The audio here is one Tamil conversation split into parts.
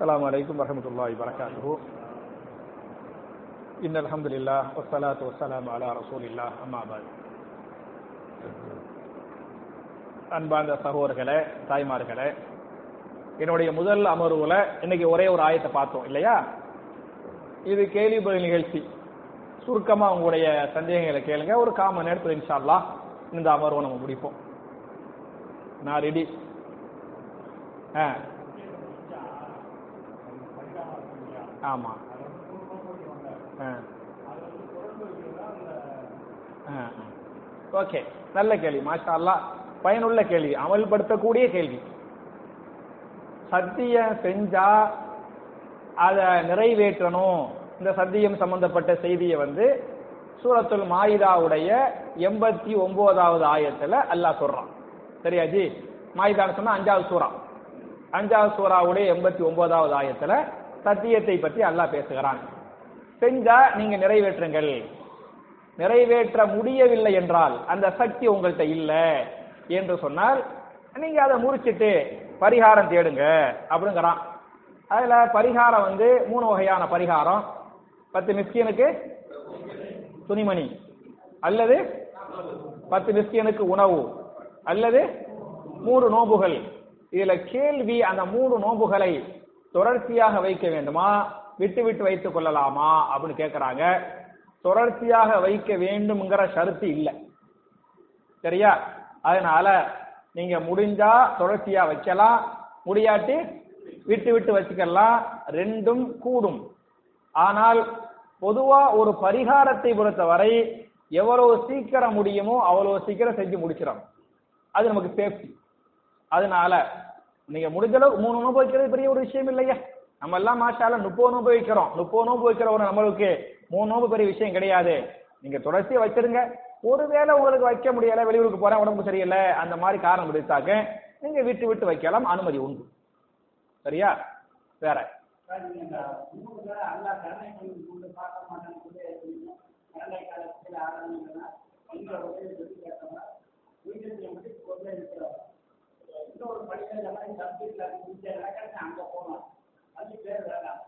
السلام عليكم ورحمة الله وبركاته إن الحمد لله والصلاة والسلام على رسول الله أما بعد அன்பார்ந்த சகோதரர்களே தாய்மார்களே என்னுடைய முதல் அமர்வுல இன்னைக்கு ஒரே ஒரு ஆயத்தை பார்த்தோம் இல்லையா இது கேள்வி பதில் நிகழ்ச்சி சுருக்கமா உங்களுடைய சந்தேகங்களை கேளுங்க ஒரு காமன் நேரத்தில் இன்ஷா அல்லாஹ் இந்த அமர்வை நம்ம முடிப்போம் நான் ரெடி ஆ ஆமா. ஓகே நல்ல கேள்வி மாஷா அல்லா பயனுள்ள கேள்வி அமல்படுத்தக்கூடிய கேள்வி. சத்தியம் செஞ்சா அதை நிறைவேற்றணும். இந்த சத்தியம் சம்பந்தப்பட்ட செய்தியை வந்து சூரத்துல் மாயிதாவுடைய எண்பத்தி ஒன்பதாவது ஆயத்துல அல்லாஹ் சொல்றான். சரியா ஜி? மாயிதான்னு சொன்னா அஞ்சாவது சூறா அஞ்சாவது சூறாவுடைய எண்பத்தி ஒன்பதாவது ஆயத்துல சத்தியத்தை பற்றி அல்லாஹ் பேசுகிறான். செஞ்சா நீங்க நிறைவேற்றுங்கள். நிறைவேற்ற முடியவில்லை என்றால் அந்த சக்தி உங்கள்கிட்ட இல்ல என்று சொன்னால் நீங்க அதை முறிச்சிட்டு பரிகாரம் தேடுங்க அப்படிங்கிறான். அதுல பரிகாரம் வந்து மூணு வகையான பரிகாரம். பத்து மிஸ்கியனுக்கு துணிமணி அல்லது பத்து மிஸ்கியனுக்கு உணவு அல்லது மூணு நோம்புகள். இதுல கேள்வி அந்த மூணு நோம்புகளை தொடர்ச்சியாக வைக்க வேண்டுமா? விட்டு விட்டு வைத்துக் கொள்ளலாமா? அப்படின்னு கேட்கிறாங்க தொடர்ச்சியாக வைக்க வேண்டும்ங்கிற ஷருத்து இல்லை. சரியா? அதனால நீங்க முடிஞ்சா தொடர்ச்சியா வைக்கலாம். முடியாட்டி விட்டு விட்டு வச்சுக்கலாம். ரெண்டும் கூடும். ஆனால் பொதுவா ஒரு பரிகாரத்தை பொறுத்தவரை எவ்வளவு சீக்கிரம் முடியுமோ அவ்வளவு சீக்கிரம் செஞ்சு முடிச்சிடும் அது நமக்கு சேஃப்டி அதனால நீங்க முடிஞ்ச அளவு மூணு நோம்பு வைக்கிறது பெரிய ஒரு விஷயம் இல்லையா. நம்ம எல்லாம் மாஷால முப்பது நோம்பு வைக்கிறோம் முப்பது நோம்பு வைக்கிற ஒரு நம்மளுக்கு மூணு நோம்பு பெரிய விஷயம் கிடையாது. நீங்க தொடர்ச்சியா வச்சிருங்க. ஒருவேளை உங்களுக்கு வைக்க முடியல வெளியூருக்கு போறேன் உடம்பு சரியில்லை அந்த மாதிரி காரணம் பிடித்தாக்க நீங்க விட்டு விட்டு வைக்கலாம் அனுமதி உண்டு. சரியா? வேற. இன்னொரு படிக்கிற மாதிரி சப்ஜெக்ட்ல அங்க போனோம். அஞ்சு பேர் வேண்டாம்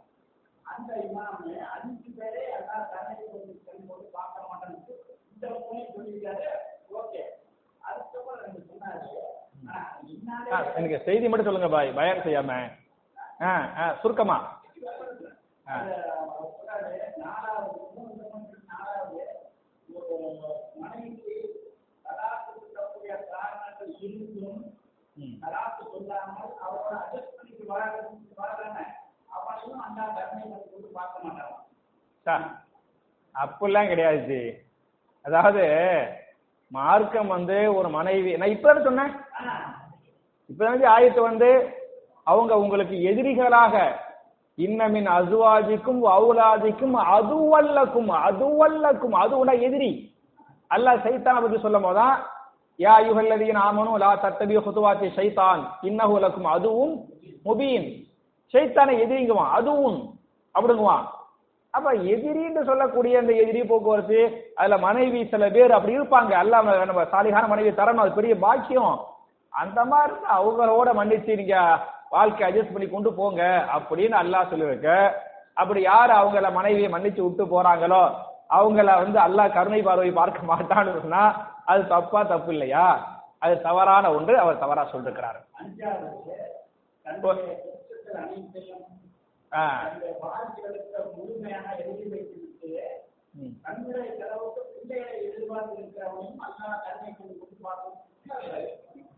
அந்த இமாமு அஞ்சு பேரே எல்லாம் சொல்லி போட்டு பார்க்க மாட்டேன்னு இந்த மூணு சொல்லியிருக்காரு. ஓகே. அதுக்கப்புறம் ரெண்டு சொன்னாரு. எனக்கு செய்தி மட்டும் சொல்லுங்க பாய். பயம் செய்யாம. ஆ ஆ சுருக்கமா. ஆ. நாலாவது மூணு நாலாவது ஒரு மனைவிக்கு காரணங்கள் இருந்தும் சொல்லாமல் அவரோட அட்ஜஸ்ட் பண்ணிட்டு அந்த பார்க்க சார் அப்படிலாம் கிடையாது. அதாவது மார்க்கம் வந்து ஒரு மனைவி நான் இப்பதான் சொன்னேன். இப்பதான் ஆயத்து வந்து அவங்க உங்களுக்கு எதிரிகளாக இன்னமின் அசுவாஜிக்கும் அவுலாதிக்கும் அதுவல்லக்கும் அதுவல்லக்கும் அதுவுட எதிரி. அல்லாஹ் சைத்தான பத்தி சொல்லும் போதான் யா யுகல்லதீன் ஆமனு லா தத்தபிய ஹுதுவாத்தி ஷைத்தான். இன்னஹு லக்கும் அதுவும் முபீன். ஷைத்தானை எதிரிங்குவான். அதுவும். அப்படிங்குவான். அப்ப எதிரின்னு சொல்லக்கூடிய அந்த எதிரி போக்குவரத்து அதுல மனைவி சில பேர் அப்படி இருப்பாங்க. அல்ல நம்ம சாலிகான மனைவி தரணும். அது பெரிய பாக்கியம். அந்த மாதிரி அவங்களோட மன்னிச்சு நீங்க வாழ்க்கை அட்ஜஸ்ட் பண்ணி கொண்டு போங்க அப்படின்னு அல்லாஹ் சொல்லியிருக்க. அப்படி யார் அவங்கள மனைவியை மன்னிச்சு விட்டு போறாங்களோ அவங்கள வந்து அல்லாஹ் கருணை பார்வை பார்க்க மாட்டான்னு சொன்னா அது தப்பா தப்பு இல்லையா அது தவறான ஒன்று அவர் தவறா சொல்லிருக்கிறாரு.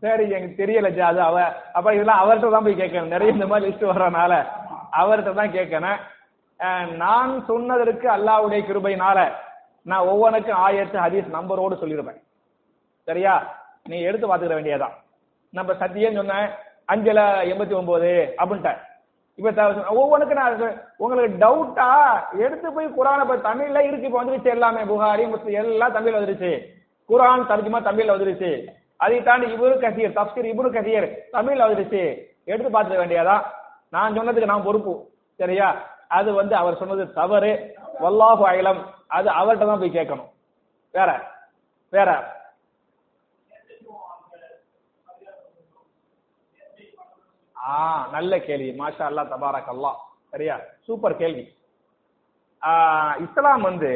சரி எனக்கு தெரியல அது அவ அப்ப இதெல்லாம் அவர்கிட்ட தான் போய் கேட்கணும். நிறைய இந்த மாதிரி லிஸ்ட் வர்றதுனால அவர்கிட்ட தான் கேட்கணும். நான் சொன்னதற்கு அல்லாஹ்வுடைய கிருபையினால நான் ஒவ்வொன்றுக்கும் ஆயத்து ஹதீஸ் நம்பரோடு சொல்லிருப்பேன். சரியா? நீ எடுத்து பார்த்துக்கிற வேண்டியதான் நம்ம சத்தியம் சொன்னேன் அஞ்சல எண்பத்தி ஒன்பது அப்படின்ட்டேன் இப்ப ஒவ்வொன்றுக்கு நான் உங்களுக்கு டவுட்டா எடுத்து போய் குரானை இப்ப தமிழ்ல இருக்கு. இப்ப வந்துருச்சு எல்லாமே. புகாரி முஸ்லிம் எல்லாம் தமிழ்ல வந்துருச்சு. குரான் தர்ஜுமா தமிழ்ல வந்துருச்சு. அதை தாண்டி இவரு கசீர் தப்சீர் இவரு கசீர் தமிழ்ல வந்துருச்சு. எடுத்து பார்த்துக்க வேண்டியதான் நான் சொன்னதுக்கு நான் பொறுப்பு. சரியா? அது வந்து அவர் சொன்னது தவறு. வல்லாஹு அயலம். அது அவர்கிட்ட தான் போய் கேட்கணும். வேற? வேற? ஆ நல்ல கேள்வி. மாஷா அல்லாஹ் தபாரக் அல்லா சரியா? சூப்பர் கேள்வி. இஸ்லாம் வந்து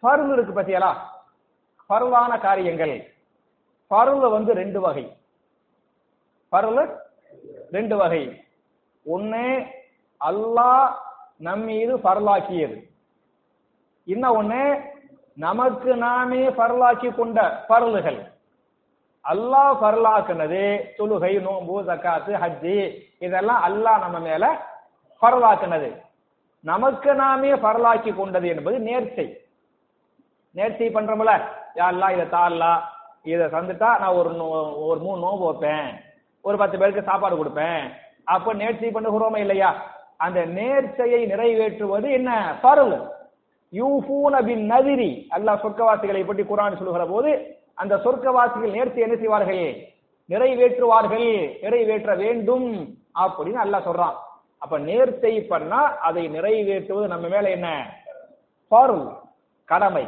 ஃபர்ல் இருக்கு பத்தியலா? பருவான காரியங்கள். பருவ வந்து ரெண்டு வகை. பருவ ரெண்டு வகை. ஒண்ணு அல்லாஹ் நம் மீது இன்னும் ஒண்ணு நமக்கு நாமே பரலாக்கி கொண்ட பருள்கள். அல்லாஹ் ஃபர்லாக்குனது தொழுகை நோன்பு ஜக்காத்து ஹஜ்ஜி இதெல்லாம் அல்லாஹ் நம்ம மேல ஃபர்லாக்குனது. நமக்கு நாமே ஃபர்லாக்கி கொண்டது என்பது நேர்ச்சை நேர்ச்சை பண்றோம்ல யா இதை தாரலா இதை சந்துட்டா நான் ஒரு நோ- ஒரு மூணு நோம்பு வைப்பேன் ஒரு பத்து பேருக்கு சாப்பாடு கொடுப்பேன் அப்ப நேர்ச்சை பண்ணுகிறோமே இல்லையா? அந்த நேர்ச்சையை நிறைவேற்றுவது என்ன? ஃபர்ல். யூஃபூன பின் நதிரி. அல்லாஹ் சொர்க்கவாசிகளை பற்றி குரான் சொல்லுகிற போது அந்த சொர்க்கவாசிகள் நேர்த்தி என்ன செய்வார்கள்? நிறைவேற்றுவார்கள். நிறைவேற்ற வேண்டும் அப்படின்னு அல்லாஹ் சொல்றான். அப்ப நேர்ச்சை பண்ணா அதை நிறைவேற்றுவது நம்ம மேல என்ன? ஃபர்ல் கடமை.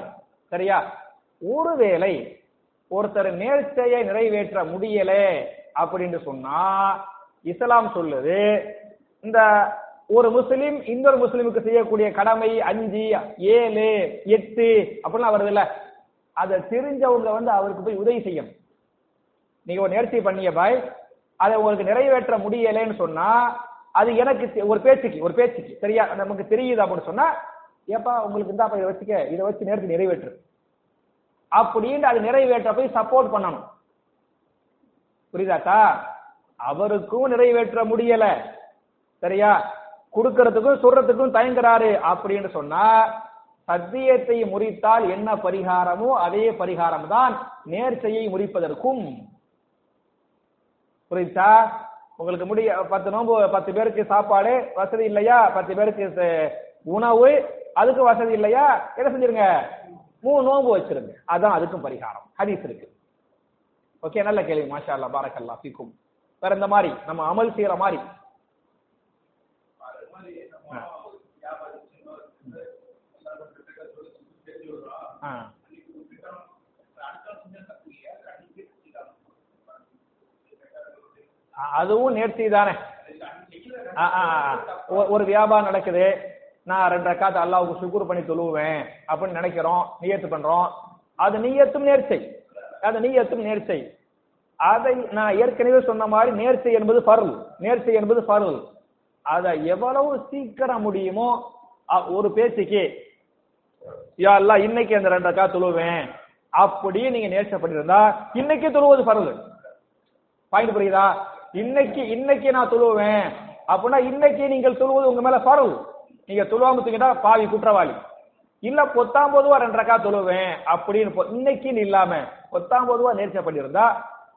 சரியா? ஒருவேளை ஒருத்தர் நேர்ச்சையை நிறைவேற்ற முடியல அப்படின்னு சொன்னா இஸ்லாம் சொல்லுது இந்த ஒரு முஸ்லிம் இன்னொரு முஸ்லிமுக்கு செய்யக்கூடிய கடமை அஞ்சு ஏழு எட்டு அப்படிலாம் வருது இல்ல அதை தெரிஞ்சவங்க வந்து அவருக்கு போய் உதவி செய்யணும் நீங்க ஒரு நேர்த்தி பண்ணிய பாய் அதை உங்களுக்கு நிறைவேற்ற முடியலைன்னு சொன்னா அது எனக்கு ஒரு பேச்சுக்கு ஒரு பேச்சுக்கு சரியா? நமக்கு தெரியுது அப்படின்னு சொன்னா ஏப்பா உங்களுக்கு இந்தா இதை வச்சுக்க இதை வச்சு நேர்ச்சி நிறைவேற்று. அப்படின்னு அது நிறைவேற்ற போய் சப்போர்ட் பண்ணணும். புரியுதாக்கா அவருக்கும் நிறைவேற்ற முடியல. சரியா? கொடுக்கறதுக்கும் சொல்றதுக்கும் தயங்குறாரு. அப்படின்னு சொன்னா சத்தியத்தை முறித்தால் என்ன பரிகாரமோ அதே பரிகாரம் தான் நேர்ச்சையை முறிப்பதற்கும். புரியுதா? உங்களுக்கு முடிய பத்து நோம்பு பத்து பேருக்கு சாப்பாடு வசதி இல்லையா? பத்து பேருக்கு ச- உணவு அதுக்கு வசதி இல்லையா? என்ன செஞ்சிருங்க? மூணு நோம்பு வச்சிருங்க. அதான் அதுக்கும் பரிகாரம். ஹதீஸ் இருக்கு. ஓகே நல்ல கேள்வி. மாஷா அல்லா பாரக்கல்லா ஃபீக்கும். வேற இந்த மாதிரி நம்ம அமல் செய்யற மாதிரி ஆ. அதுவும் நேர்த்தி தானே? ஆ, ஆ, ஆ. ஒரு வியாபாரம் நடக்குது. நான் ரெண்டு ரக்காத்து அல்லாவுக்கு சுக்குர் பண்ணி தொழுவேன் அப்படின்னு நினைக்கிறோம் நீயத்து பண்றோம். அது நீயத்தும் நேர்ச்சை அது நீயத்தும் நேர்ச்சை அதை நான் ஏற்கனவே சொன்ன மாதிரி நேர்ச்சை என்பது பருள். நேர்ச்சை என்பது பருள். அதை எவ்வளவு சீக்கிரம் முடியுமோ அ- ஒரு பேச்சுக்கு யா அல்லா இன்னைக்கு அந்த ரெண்டு ரக்கா தொழுவேன். அப்படி நீங்க நேர்ச்சை பண்ணிருந்தா இன்னைக்கு தொழுவது பரவு பாயிண்ட் புரியுதா? இன்னைக்கு இன்னைக்கு நான் தொழுவேன். அப்படின்னா இன்னைக்கு நீங்கள் தொழுவது உங்க மேல பரவு நீங்க தொழுவாம தூக்கிட்டா பாவி குற்றவாளி. இல்ல பொத்தாம் பொதுவா ரெண்டு ரக்கா தொழுவேன். அப்படின்னு இன்னைக்குன்னு இல்லாம பொத்தாம் பொதுவா நேர்ச்சை பண்ணியிருந்தா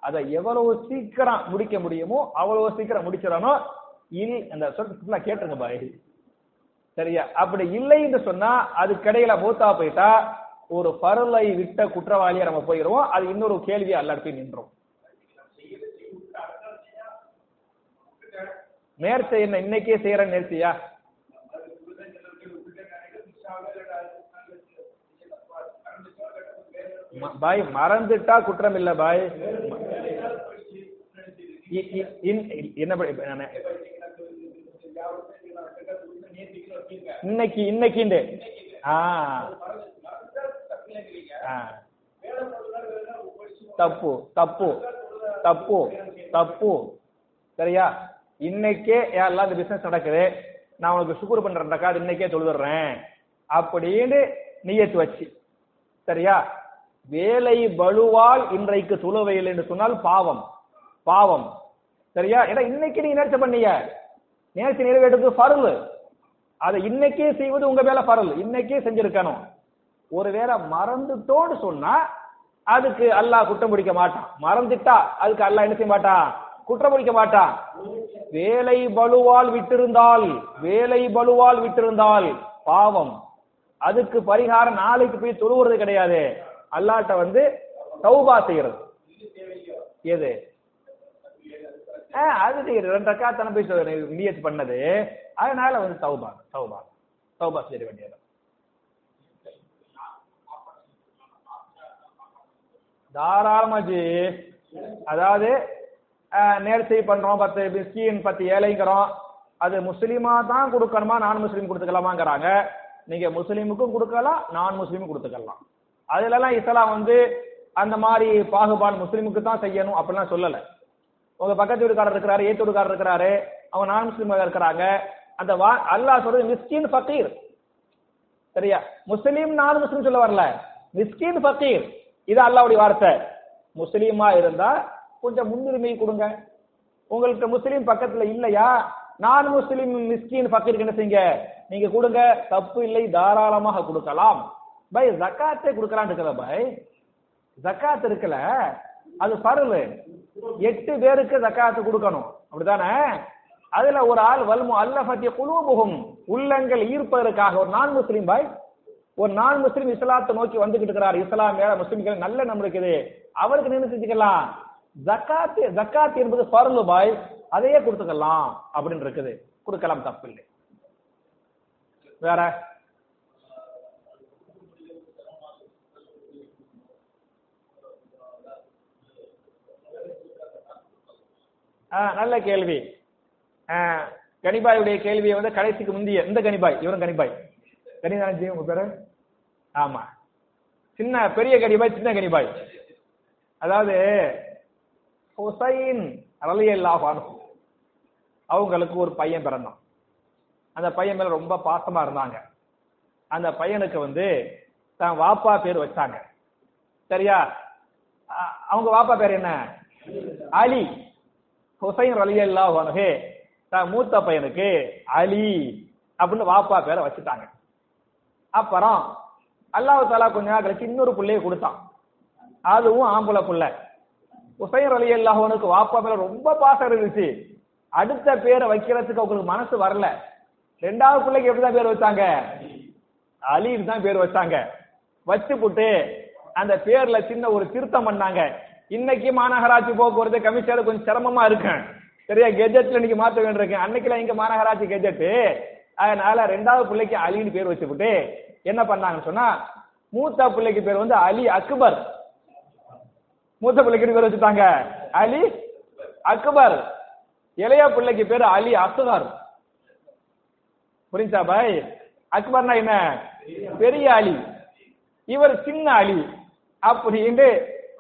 அதை எவ்வளவு சீக்கிரம் முடிக்க முடியுமோ அவ்வளவு சீக்கிரம் முடிச்சிடணும். இல் அந்த சொல்ல கேட்டுருங்க பாய். சரியா? அப்படி இல்லை என்று சொன்னா அதுக்கிடையில போத்தா போயிட்டா ஒரு பரலை விட்ட குற்றவாளியா நம்ம போயிடுவோம். அது இன்னொரு கேள்வியா எல்லாரும் நின்றோம். நேர்ச்சை என்ன இன்னைக்கே செய்யற நேர்ச்சியா ம- பாய் மறந்துட்டா குற்றம் இல்ல பாய். இ- இ- இன்- என்ன படி- இன்னைக்கு இன்னைக்கு ஆ. ஆ. தப்பு தப்பு தப்பு தப்பு. சரியா? இன்னைக்கே யாரெல்லாம் இந்த பிசினஸ் நடக்குது. நான் உனக்கு சுக்குர் பண்றேன் காது இன்னைக்கே தொழுதுறேன். அப்படின்னு நீயத்து வச்சு. சரியா? வேலை வலுவால் இன்றைக்கு துளவையில் என்று சொன்னால் பாவம். பாவம். சரியா? ஏன்னா இன்னைக்கு நீ நேர்ச்சி பண்ணீங்க? நேற்று நிறைவேற்றது பருள் அதை இன்னைக்கே செய்வது உங்க மேல பரல் இன்னைக்கே செஞ்சிருக்கணும். ஒருவேளை மறந்துட்டோன்னு சொன்னா அதுக்கு அல்லாஹ் குற்றம் பிடிக்க மாட்டான். மறந்துட்டா அதுக்கு அல்லாஹ் என்ன செய்ய மாட்டான்? குற்றம் பிடிக்க மாட்டான். வேலை பலுவால் விட்டிருந்தால் வேலை பலுவால் விட்டிருந்தால் பாவம். அதுக்கு பரிகாரம் நாளைக்கு போய் தொழுவுறது கிடையாது. அல்லாட்ட வந்து தௌபா செய்யறது. எது? அது செய்யுது. ரெண்டு ரக்கா தானே போய் சொ- பண்ணது. அதனால வந்து தௌபா தௌபா தௌபா செய்ய வேண்டியது. தாராளமா ஜி. அதாவது நேர்த்தி பண்றோம் பத்து மிஸ்கின் பத்து ஏழைங்கிறோம். அது முஸ்லீமா தான் கொடுக்கணுமா நான் முஸ்லீம் கொடுத்துக்கலாமாங்கிறாங்க. நீங்க முஸ்லீமுக்கும் கொடுக்கலாம் நான் முஸ்லீமும் கொடுத்துக்கலாம். அதுல எல்லாம் இஸ்லாம் வந்து அந்த மாதிரி பாகுபாடு முஸ்லீமுக்கு தான் செய்யணும் அப்படிலாம் சொல்லலை. உங்க பக்கத்து வீட்டுக்காரர் இருக்கிறாரு ஏத்து வீட்டுக்காரர் இருக்கிறாரு அவங்க நான் முஸ்லீமாக இருக்கிறாங்க. அந்த வா அல்லாஹ் சொல்றது மிஸ்கின் ஃபக்கீர் சரியா? முஸ்லீம் நான் முஸ்லீம் சொல்ல வரல. மிஸ்கின் ஃபக்கீர் இது அல்லாவுடைய வார்த்தை. முஸ்லீமா இருந்தா கொஞ்சம் முன்னுரிமை கொடுங்க. உங்களுக்கு முஸ்லீம் பக்கத்துல இல்லையா? நான் முஸ்லீம் மிஸ்கின் ஃபக்கீர் என்ன செய்யுங்க? நீங்க கொடுங்க. தப்பு இல்லை தாராளமாக கொடுக்கலாம். பை ஜக்காத்தே கொடுக்கலாம்னு இருக்கிற பை. ஜக்காத் இருக்கல. அது பருவு. எட்டு பேருக்கு ஜக்காத்து கொடுக்கணும். அப்படிதானே அதுல ஒரு ஆள் வல்மு அல்லஃபத்தி குலூபுகும் உள்ளங்கள் ஈர்ப்பதற்காக ஒரு நான் முஸ்லீம் பாய் ஒரு நான் முஸ்லீம் இஸ்லாத்தை நோக்கி வந்துகிட்டு இருக்கிறார். இஸ்லாம் மேல முஸ்லீம்கள் நல்ல நம்ம இருக்குது. அவருக்கு நின்று செஞ்சுக்கலாம். ஜக்காத்து ஜக்காத் என்பது பருளு பாய் அதையே கொடுத்துக்கலாம். அப்படின்னு இருக்குது. கொடுக்கலாம் தப்பு இல்லை. வேற? ஆ, நல்ல கேள்வி. ஆ, கனிபாயுடைய கேள்வியை வந்து கடைசிக்கு முந்தைய இந்த கனிபாய் இவரும் கனிபாய். கனிதானஜி உங்க பேரு? ஆமா. சின்ன பெரிய கனிபாய் சின்ன கனிபாய். அதாவது ஹுசைன் ரலியல்லாஹு அன்ஹு. அவங்களுக்கு ஒரு பையன் பிறந்தான். அந்த பையன் மேல ரொம்ப பாசமா இருந்தாங்க. அந்த பையனுக்கு வந்து தான் வாப்பா பேர் வச்சாங்க. சரியா? அவங்க வாப்பா பேர் என்ன? அலி. ஹுசைன் ரலியல்லாஹு அன்ஹு தான் மூத்த பையனுக்கு அலி அப்படின்னு வாப்பா பேரை வச்சுட்டாங்க. அப்புறம் அல்லாஹ் தாலா கொஞ்ச நாள் கழிச்சு இன்னொரு பிள்ளைய கொடுத்தான். அதுவும் ஆம்பளை பிள்ளை. ஹுசைன் ரலியல்லாஹு அன்ஹுக்கு வாப்பா மேல ரொம்ப பாசம் இருந்துச்சு. அடுத்த பேரை வைக்கிறதுக்கு அவங்களுக்கு மனசு வரல. ரெண்டாவது பிள்ளைக்கு எப்படிதான் பேர் வச்சாங்க? அலின்னு தான் பேர் வச்சாங்க. வச்சு போட்டு அந்த பேர்ல சின்ன ஒரு திருத்தம் பண்ணாங்க. இன்னைக்கு மாநகராட்சி போக்குவரத்து கமிஷனர் கொஞ்சம் சிரமமா இருக்கேன். சரியா? கெஜெட்ல இன்னைக்கு மாத்த வேண்டியிருக்கேன் அன்னைக்குலாம் இங்க மாநகராட்சி கெஜெட்டு அதனால ரெண்டாவது பிள்ளைக்கு அலின்னு பேர் வச்சுக்கிட்டு என்ன பண்ணாங்கன்னு சொன்னா மூத்த பிள்ளைக்கு பேர் வந்து அலி அக்பர். மூத்த பிள்ளைக்கு பேர் வச்சுட்டாங்க? அலி அக்பர். இளைய பிள்ளைக்கு பேர் அலி அசுகர் புரிஞ்சா பாய்? அக்பர்னா என்ன? பெரிய அலி. இவர் சின்ன அலி. அப்படின்ட்டு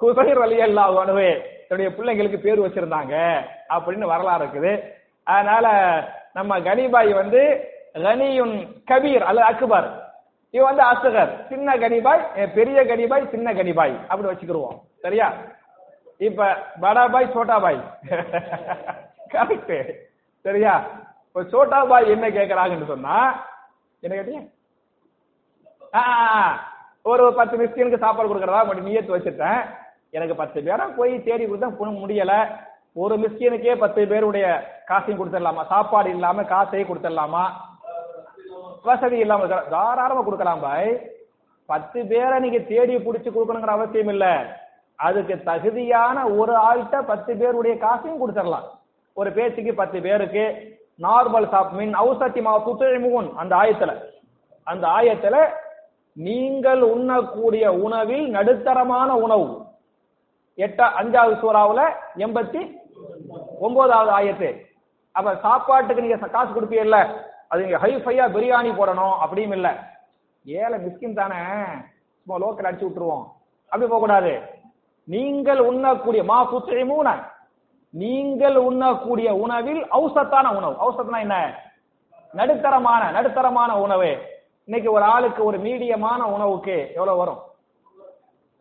குசைர் அலி அல்லா அணுவே தன்னுடைய பிள்ளைங்களுக்கு பேர் வச்சிருந்தாங்க அப்படின்னு வரலாறு இருக்குது. அதனால நம்ம கனிபாய் வந்து கனியுன் கபீர் அல்லது அக்பர். இவன் வந்து அசகர். சின்ன கனிபாய் பெரிய கனிபாய் சின்ன கனிபாய் அப்படி வச்சுக்கிருவோம். சரியா? இப்ப படா பாய் சோட்டா பாய் கரெக்ட் சரியா? இப்ப சோட்டா பாய் என்ன கேக்குறாங்கன்னு சொன்னா என்ன கேட்டீங்க? ஆ, ஆ, ஆ. ஒரு பத்து மிஸ்கினுக்கு சாப்பாடு கொடுக்கறதா? மட்டும் நியத்து வச்சுட்டேன். எனக்கு பத்து பேரா? போய் தேடி கொடுத்தா புண முடியல. ஒரு மிஸ்கினுக்கே பத்து பேருடைய காசையும் கொடுத்துடலாமா? சாப்பாடு இல்லாம காசையும் கொடுத்துடலாமா? வசதி இல்லாம தாராளமா கொடுக்கலாம் பாய். பத்து பேரை நீங்க தேடி பிடிச்சி கொடுக்கணுங்கிற அவசியம் இல்ல. அதுக்கு தகுதியான ஒரு ஆள்கிட்ட பத்து பேருடைய காசையும் கொடுத்துடலாம். ஒரு பேச்சுக்கு பத்து பேருக்கு நார்மல் சாப் மீன் அவுசத்தி மா புத்தழிமுகன் அந்த ஆயத்துல. அந்த ஆயத்துல நீங்கள் உண்ணக்கூடிய உணவில் நடுத்தரமான உணவு. எட்டா அஞ்சாவது சூறாவுல எண்பத்தி ஒன்பதாவது ஆயத்து. அப்ப சாப்பாட்டுக்கு நீங்க காசு கொடுப்பீர்ல அது நீங்க ஹை ஃபையா பிரியாணி போடணும் அப்படியும் இல்ல. ஏழை மிஸ்கின் தானே சும்மா லோக்கல் அடிச்சு விட்டுருவோம். அப்படி போக கூடாது நீங்கள் உண்ணக்கூடிய மா புத்திரிமூன நீங்கள் உண்ணக்கூடிய உணவில் ஔசத்தான உணவு. ஔசத்னா என்ன? நடுத்தரமான நடுத்தரமான உணவு. இன்னைக்கு ஒரு ஆளுக்கு ஒரு மீடியமான உணவுக்கு எவ்வளவு வரும்?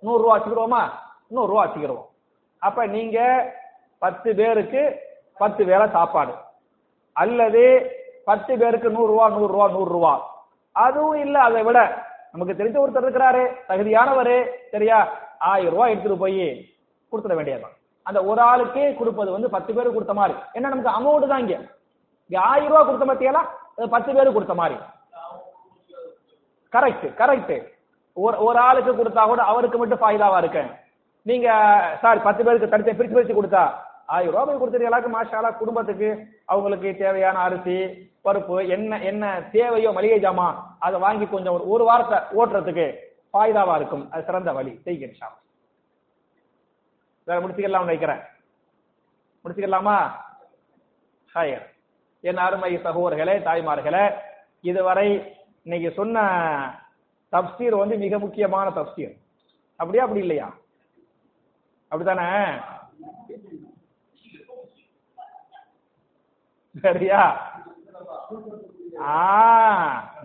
நூறு ரூபா வச்சுக்கிறோமா நூறு ரூபா வச்சுக்கிறோம் அப்ப நீங்க பத்து பேருக்கு பத்து வேலை சாப்பாடு. அல்லது பத்து பேருக்கு நூறு ரூபா நூறு ரூபா நூறு ரூபா. அதுவும் இல்ல அதை விட நமக்கு தெரிஞ்ச ஒருத்தர் இருக்கிறாரு தகுதியானவரு சரியா? ஆயிரம் ரூபாய் எடுத்துட்டு போய் கொடுத்துட வேண்டியதுதான். அந்த ஒரு ஆளுக்கே கொடுப்பது வந்து பத்து பேருக்கு கொடுத்த மாதிரி. என்ன நமக்கு அமௌண்ட் தான் இங்க. இங்க ஆயிரம் ரூபாய் கொடுத்த பத்தியெல்லாம் பத்து பேருக்கு கொடுத்த மாதிரி. கரெக்ட் கரெக்ட் ஒரு ஒரு ஆளுக்கு கொடுத்தா கூட அவருக்கு மட்டும் ஃபாய்தாவா இருக்கேன். நீங்க சார் பத்து பேருக்கு தனித்தனி பிரிச்சு பிரிச்சு கொடுத்தா ஆயிரம் ரூபாய் கொடுத்துட்டு எல்லாருக்கும் மாஷாலா குடும்பத்துக்கு அவங்களுக்கு தேவையான அரிசி பருப்பு என்ன என்ன தேவையோ மளிகை ஜாமான் அதை வாங்கி கொஞ்சம் ஒரு ஒரு வாரத்தை ஓட்டுறதுக்கு பாய்தாவா இருக்கும். அது சிறந்த வழி. செய்கிறேன் வேற முடிச்சுக்கலாம் நினைக்கிறேன். முடிச்சுக்கலாமா? ஹாய் என் அருமை சகோதர்களே தாய்மார்களே இதுவரை இன்னைக்கு சொன்ன தப்சீர் வந்து மிக முக்கியமான தப்சீர். அப்படியா அப்படி இல்லையா? அப்படித்தானே? சரியா? ஆ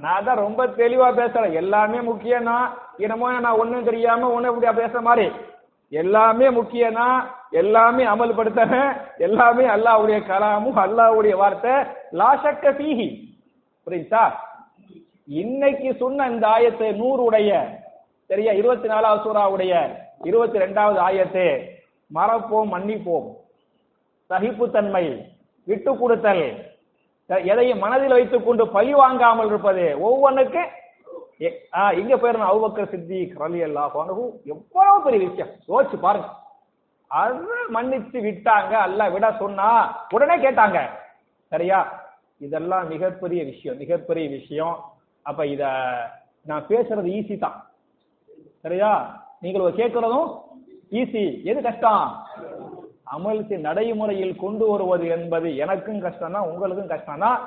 நான் தான் ரொம்ப தெளிவா பேசுறேன். எல்லாமே முக்கியம்னா என்னமோ நான் ஒண்ணும் தெரியாம ஒண்ணு இப்படியா பேசுற மாதிரி. எல்லாமே முக்கியம் தான் எல்லாமே அமல்படுத்தணும் எல்லாமே அல்லாஹ்வுடைய கலாமும் அல்லாஹ்வுடைய வார்த்தை. லாஷக்க பீஹி புரியுதா? இன்னைக்கு சொன்ன இந்த நூறு நூறுடைய சரியா இருபத்தி நாலாவது சூறாவுடைய இருபத்தி ரெண்டாவது ஆயத்தே மறப்போம் மன்னிப்போம். சகிப்புத்தன்மை விட்டு கொடுத்தல் எதையும் மனதில் வைத்துக் கொண்டு பழி வாங்காமல் இருப்பது ஒவ்வொன்றுக்கு எ- ஆ, இங்க போயிருந்த அவுபக்கர் சித்தி ரலி அல்லாஹ் எவ்வளவு பெரிய விஷயம். யோசிச்சு பாருங்க. அது மன்னிச்சு விட்டாங்க. அல்ல விட சொன்னா உடனே கேட்டாங்க. சரியா? இதெல்லாம் மிகப்பெரிய விஷயம் மிகப்பெரிய விஷயம். அப்ப இத நான் பேசுறது ஈஸி தான். சரியா? நீங்கள் கேட்கிறதும் ஈஸி எது கஷ்டம்? அமல் நடைமுறையில் கொண்டு வருவது என்பது எனக்கும் கஷ்டம் தான் உங்களுக்கும் கஷ்டம் தான்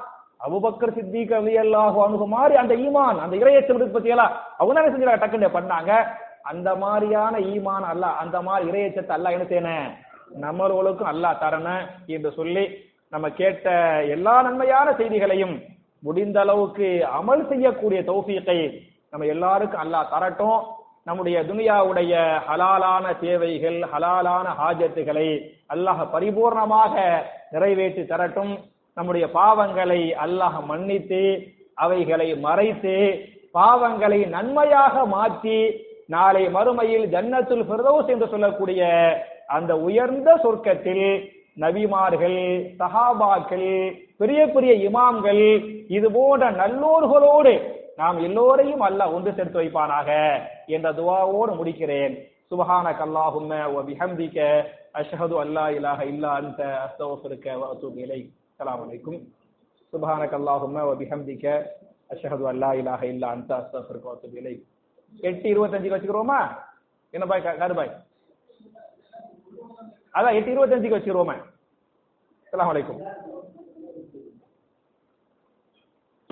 அபுபக்கர் சித்திக் அலி அல்லாஹ் அணுகு மாதிரி அந்த ஈமான் அந்த இறையச்சல் பத்தியெல்லாம் அவங்க என்ன செஞ்சாங்க? டக்குன்னு பண்ணாங்க. அந்த மாதிரியான ஈமான் அல்ல அந்த மாதிரி இறையச்சத்தை அல்ல என்ன செய்யணும் நம்மளுக்கும் அல்லாஹ் தரணும் என்று சொல்லி நம்ம கேட்ட எல்லா நன்மையான செய்திகளையும் முடிந்த அளவுக்கு அமல் செய்யக்கூடிய தௌஃபீக்கை நம்ம எல்லாருக்கும் அல்லாஹ் தரட்டும். நம்முடைய துனியாவுடைய ஹலாலான தேவைகள் ஹலாலான ஹாஜத்துகளை அல்லாஹ் பரிபூர்ணமாக நிறைவேற்றி தரட்டும். நம்முடைய பாவங்களை அல்லாஹ் மன்னித்து அவைகளை மறைத்து பாவங்களை நன்மையாக மாற்றி நாளை மறுமையில் ஜன்னத்துல் ஃபிர்தௌஸ் என்று சொல்லக்கூடிய அந்த உயர்ந்த சொர்க்கத்தில் நபிமார்கள் சஹாபாக்கள் பெரிய பெரிய இமாம்கள் இது போன்ற நல்லோர்களோடு நாம் எல்லோரையும் அல்லாஹ் ஒன்று சேர்த்து வைப்பானாக என்ற துவாவோடு முடிக்கிறேன். சுபஹான அல்லாஹும்ம வ பிஹம்திக அஷ்ஹது அல்லா இலாஹ இல்லா அன்த. அஸ்தக்ஃபிருக வ அத்தூபு இலைக். அஸ்ஸலாமு அலைக்கும். சுபஹான அல்லாஹும்ம வ பிஹம்திக அஷ்ஹது அல்லா இலாஹ இல்லா அன்த. அஸ்தக்ஃபிருக வ அத்தூபு இலைக். எட்டு இருபத்தஞ்சுக்கு வச்சுக்கிறோமா? என்ன பாய் காரு பாய்? அதான் எட்டு இருபத்தஞ்சுக்கு வச்சுக்கிறோமா. அஸ்ஸலாமு அலைக்கும்.